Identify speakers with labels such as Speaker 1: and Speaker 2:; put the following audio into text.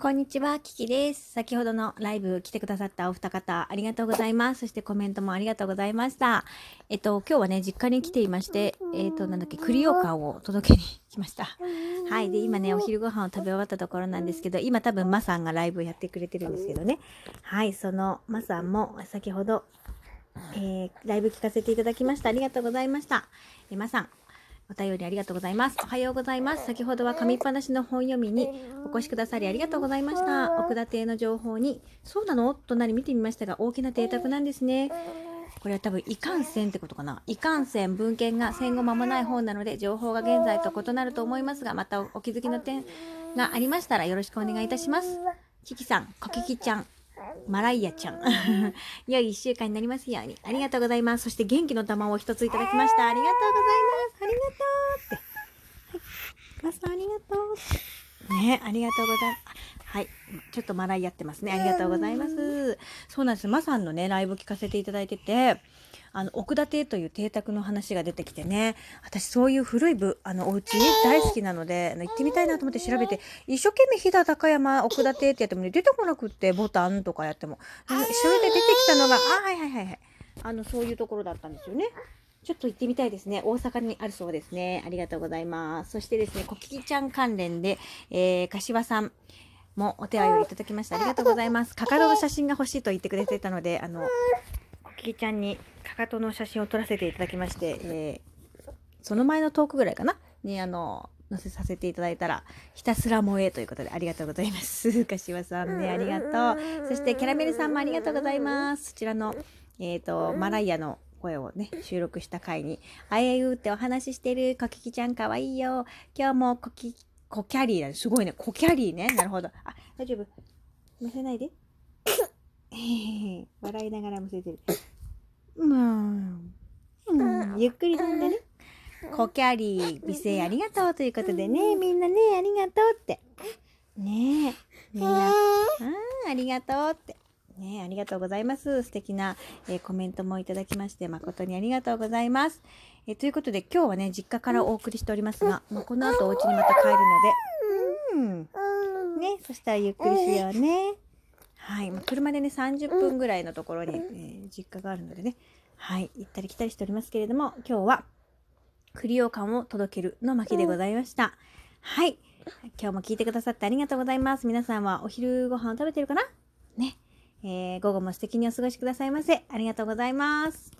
Speaker 1: こんにちは、キキです。先ほどのライブ来てくださったお二方、ありがとうございます。そしてコメントもありがとうございました。えっと、今日はね、実家に来ていまして、えっと、なんだっけ、栗羊羹を届けに来ました。はい。で、今ね、お昼ご飯を食べ終わったところなんですけど、今多分マさんがライブやってくれてるんですけどね。はい。そのマさんも先ほど、えーライブ聞かせていただきました。ありがとうございました。えマさん、お便りありがとうございます。おはようございます。先ほどは紙っぱなしの本読みにお越しくださりありがとうございました。奥田邸の情報に、そうなの？となり見てみましたが、大きな邸宅なんですね。これは多分、いかんせんってことかな。いかんせん文献が戦後間もない本なので、情報が現在と異なると思いますが、またお気づきの点がありましたらよろしくお願いいたします。キキさん、コキキちゃん、マライアちゃん。良い一週間になりますように。ありがとうございます。そして元気の玉を一ついただきました。ありがとうございます。ありがとうって。はい。マスターありがとうって。ね、ありがとうございます。はい。ちょっとマライやってますね。ありがとうございます。そうなんです。マさんのね、ライブ聞かせていただいてて、あの、奥田邸という邸宅の話が出てきてね、私そういう古い部、あの、お家大好きなので、あの行ってみたいなと思って調べて、一生懸命飛騨高山奥田邸ってやってもね、出てこなくって、ボタンとかやっても。でそれで出てきたのが、あ、はいはいはいはい。あの、そういうところだったんですよね。ちょっと行ってみたいですね。大阪にあるそうですね。ありがとうございます。そしてですね、コキキちゃん関連で、えー、柏さんもお手合いをいただきました。ありがとうございます。かかとの写真が欲しいと言ってくれてたので、あの、コキキちゃんにかかとの写真を撮らせていただきまして、えー、その前のトークぐらいかなに、あの、載せさせていただいたら、ひたすら萌えということでありがとうございます。柏さんね、ありがとう。そしてキャラメルさんもありがとうございます。そちらの、えっ、と、マライアの声をね、収録した回に、あえいうってお話ししてる、コキキちゃんかわいいよ。今日もコキ、コキャリーだ。すごいね。コキャリーね。なるほど。あ、大丈夫。むせないで。笑いながらむせてる。うん。うん、ゆっくり飲んでね。コキャリー、美声ありがとうということでね、みんなね、ありがとうって。ねえ、みんな、うん、ありがとうって。ねえ、ありがとうございます。素敵な、えーコメントもいただきまして、誠にありがとうございます。えーということで、今日はね、実家からお送りしておりますが、もうこの後お家にまた帰るので、うん。ね、そしたらゆっくりしようね。はい。まあ、車でね、30分ぐらいのところに、えー実家があるのでね、はい。行ったり来たりしておりますけれども、今日は、栗羊羹を届けるの巻でございました。はい。今日も聞いてくださってありがとうございます。皆さんはお昼ご飯を食べてるかな？ね。えー午後も素敵にお過ごしくださいませ。ありがとうございます。